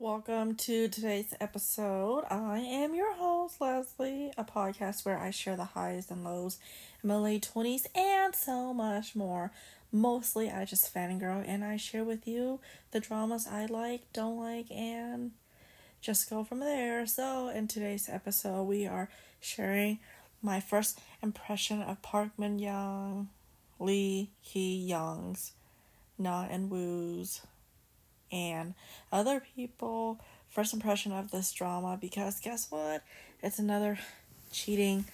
Welcome to today's episode. I am your host, Leslie, a podcast where I share the highs and lows in my late 20s and so much more. Mostly, I just fangirl and I share with you the dramas I like, don't like, and just go from there. So, in today's episode, we are sharing my first impression of Park Min Young, Lee Yi Kyung's, Na In Woo's and other people first impression of this drama because guess what? It's another cheating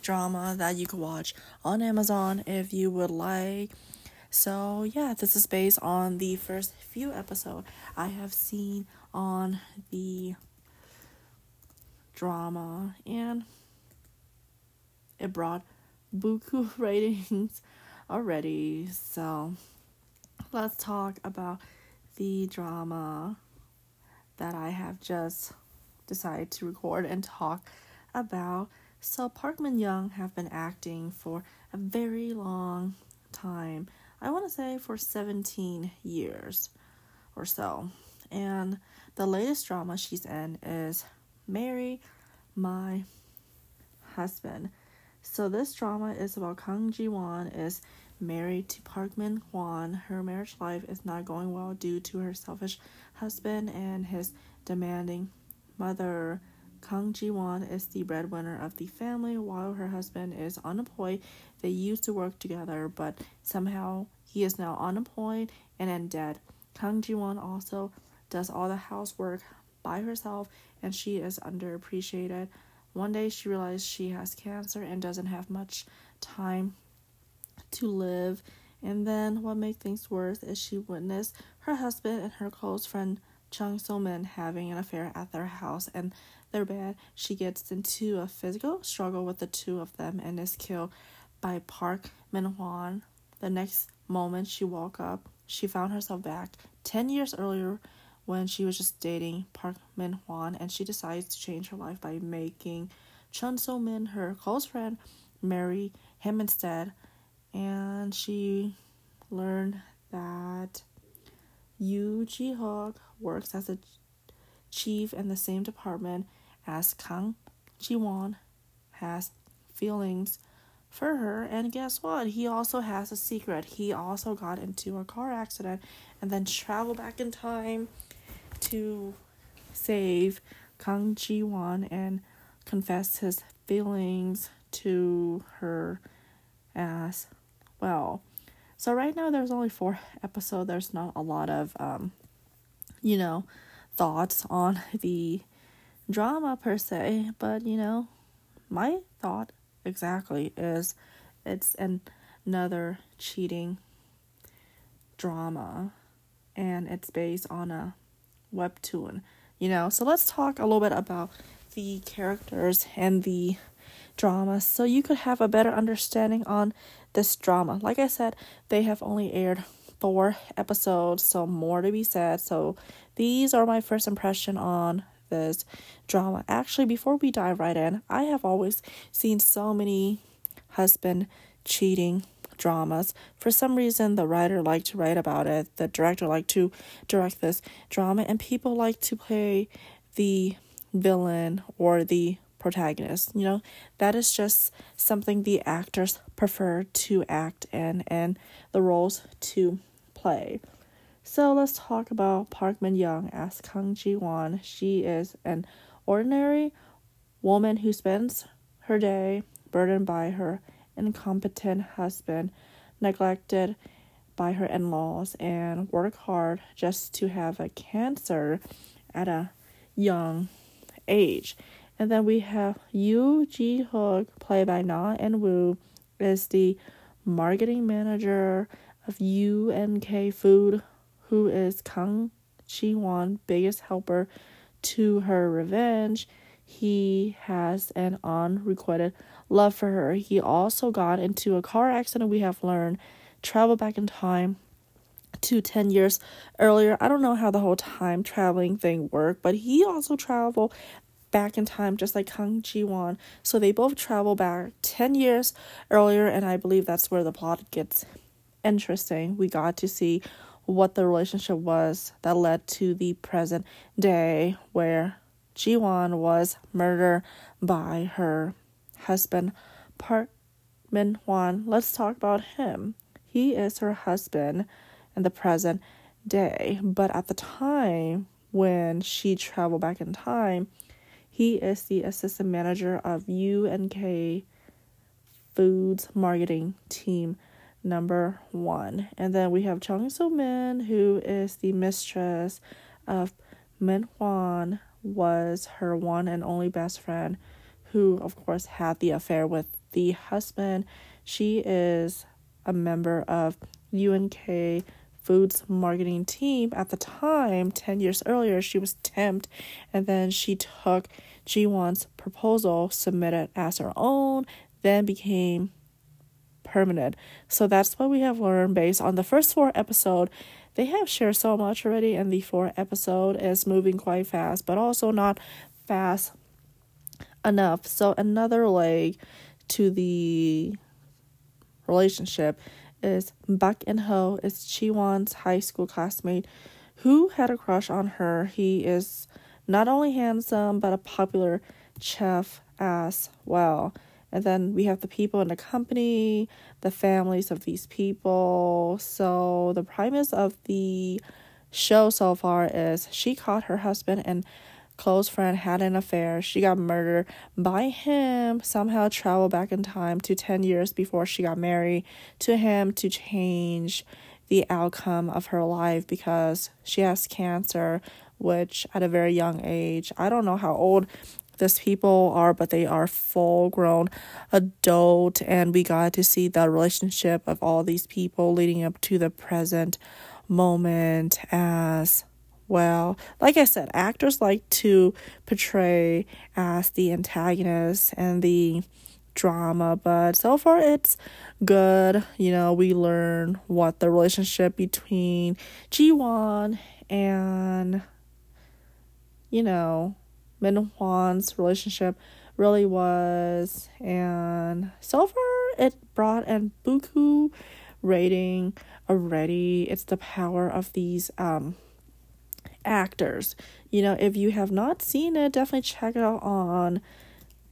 drama that you could watch on Amazon if you would like. So, yeah, this is based on the first few episodes I have seen on the drama and it brought buku ratings already. So, let's talk about the drama that I have just decided to record and talk about. So Park Min Young have been acting for a very long time. I want to say for 17 years or so. And the latest drama she's in is Marry My Husband. So this drama is about Kang Ji Won is married to Park Min Hwan. Her marriage life is not going well due to her selfish husband and his demanding mother. Kang Ji Won is the breadwinner of the family while her husband is unemployed. They used to work together, but somehow he is now unemployed and in debt. Kang Ji Won also does all the housework by herself and she is underappreciated. One day she realizes she has cancer and doesn't have much time to live. And then what makes things worse is she witnessed her husband and her close friend Chung So Min having an affair at their house and their bed. She gets into a physical struggle with the two of them and is killed by Park Min Hwan. The next moment she woke up, she found herself back 10 years earlier when she was just dating Park Min Hwan and she decides to change her life by making Chun So Min, her close friend, marry him instead and she learned that Yu Ji Hyuk works as a chief in the same department as Kang Ji Won has feelings for her. And guess what? He also has a secret. He also got into a car accident and then traveled back in time to save Kang Ji Won and confess his feelings to her as well. So right now there's only four episodes. There's not a lot of um, you know, thoughts on the drama per se, but you know, my thought exactly is it's an, another cheating drama and it's based on a webtoon, you know. So let's talk a little bit about the characters and the drama so you could have a better understanding on this drama. Like I said, they have only aired four episodes, so more to be said. So these are my first impression on this drama. Actually, before we dive right in, I have always seen so many husband cheating dramas. For some reason, the writer liked to write about it, the director liked to direct this drama, and people like to play the villain or the protagonist. You know, that is just something the actors prefer to act in and the roles to play. So let's talk about Park Min Young as Kang Ji Won. She is an ordinary woman who spends her day burdened by her incompetent husband, neglected by her in laws, and work hard just to have a cancer at a young age. And then we have Yu Ji Hyuk, played by Na In Woo, is the marketing manager of UNK Food, who is Kang Ji Won biggest helper to her revenge. He has an unrequited love for her. He also got into a car accident, we have learned, travel back in time to 10 years earlier. I don't know how the whole time traveling thing worked, but he also traveled back in time, just like Kang Ji Won. So they both travel back 10 years earlier, and I believe that's where the plot gets interesting. We got to see what the relationship was that led to the present day where Jiwon was murdered by her husband, Park Min Hwan. Let's talk about him. He is her husband in the present day, but at the time when she traveled back in time, he is the assistant manager of UNK Foods marketing team number one. And then we have Chung So Min, who is the mistress of Min Hwan, was her one and only best friend, who of course had the affair with the husband. She is a member of UNK Foods marketing team. At the time, 10 years earlier, she was temped and then she took Jiwon's proposal, submitted as her own, then became permanent. So that's what we have learned based on the first four episode. They have shared so much already, and the fourth episode is moving quite fast, but also not fast enough. So another leg to the relationship is Baek Eun Ho is Jiwon's high school classmate who had a crush on her. He is not only handsome but a popular chef as well. And then we have the people in the company, the families of these people. So the premise of the show so far is she caught her husband and close friend had an affair. She got murdered by him, somehow traveled back in time to 10 years before she got married to him to change the outcome of her life because she has cancer, which at a very young age, I don't know how old these people are, but they are full grown adult, and we got to see the relationship of all these people leading up to the present moment as well. Like I said, actors like to portray as the antagonist and the drama, but so far it's good. You know, we learn what the relationship between Jiwon and you know Min Hwan's relationship really was. And so far, it brought an buku rating already. It's the power of these um actors. You know, if you have not seen it, definitely check it out on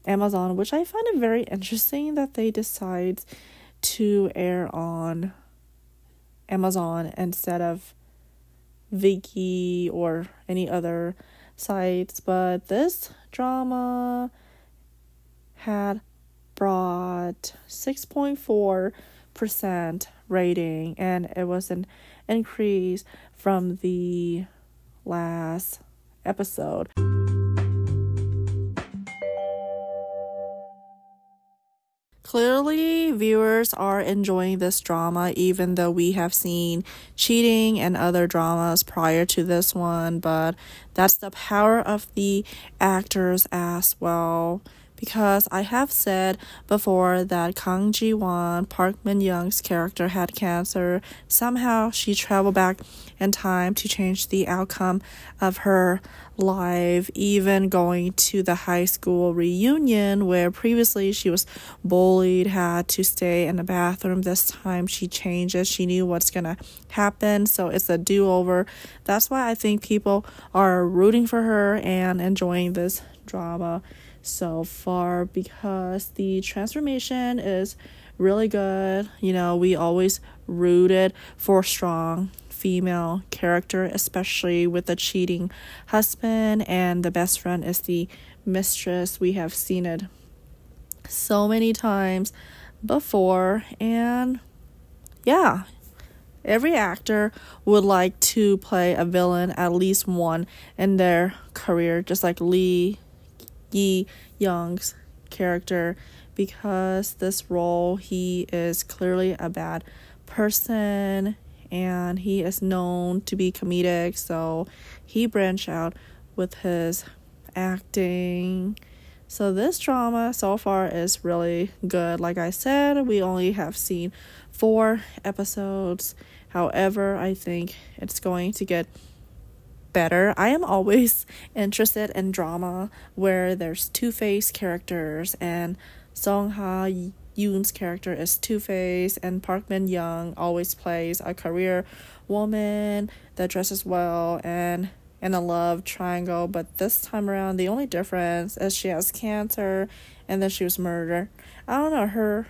Amazon, which I find it very interesting that they decide to air on Amazon instead of Viki or any other sites, but this drama had brought 6.4% rating and it was an increase from the last episode. Clearly, viewers are enjoying this drama, even though we have seen cheating and other dramas prior to this one, but that's the power of the actors as well because I have said before that Kang Ji Won, Park Min Young's character, had cancer. Somehow she traveled back in time to change the outcome of her life, even going to the high school reunion where previously she was bullied, had to stay in the bathroom. This time she changes. She knew what's gonna happen, so it's a do over. That's why I think people are rooting for her and enjoying this drama so far because the transformation is really good. You know, we always rooted for strong female character, especially with the cheating husband, and the best friend is the mistress. We have seen it so many times before, and yeah, every actor would like to play a villain at least one in their career, just like Lee Yi Kyung's character because this role he is clearly a bad person and he is known to be comedic. So he branched out with his acting. So this drama so far is really good. Like i said we only have seen four episodes. However i think it's going to get better. I am always interested in drama where there's two faced characters, and Song Ha Yoon's character is Two Face, and Park Min Young always plays a career woman that dresses well and in a love triangle. But this time around, the only difference is she has cancer and then she was murdered. I don't know, her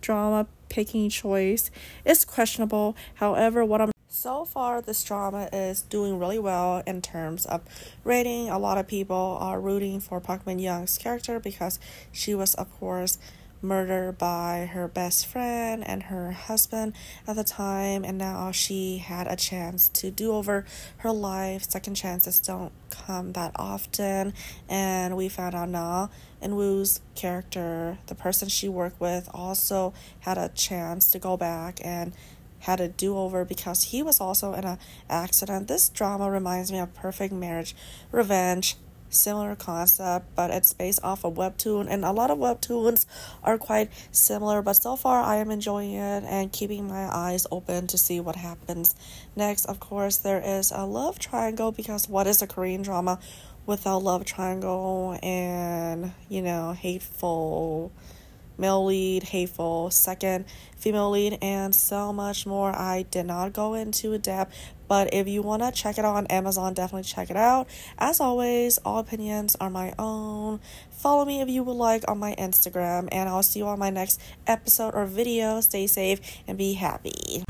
drama picking choice is questionable. However, what I'm so far, this drama is doing really well in terms of rating. A lot of people are rooting for Park Min Young's character because she was, of course, murdered by her best friend and her husband at the time, and now she had a chance to do over her life. Second chances don't come that often, and we found out now in Woo's character, the person she worked with, also had a chance to go back and had a do over because he was also in an accident. This drama reminds me of Perfect Marriage Revenge similar concept, but it's based off a webtoon, and a lot of webtoons are quite similar. But so far, I am enjoying it and keeping my eyes open to see what happens next. Of course, there is a love triangle because what is a Korean drama without love triangle and you know hateful male lead, hateful, second female lead, and so much more. I did not go into a depth, but if you want to check it out on Amazon, definitely check it out. As always, all opinions are my own. Follow me if you would like on my Instagram, and I'll see you on my next episode or video. Stay safe and be happy.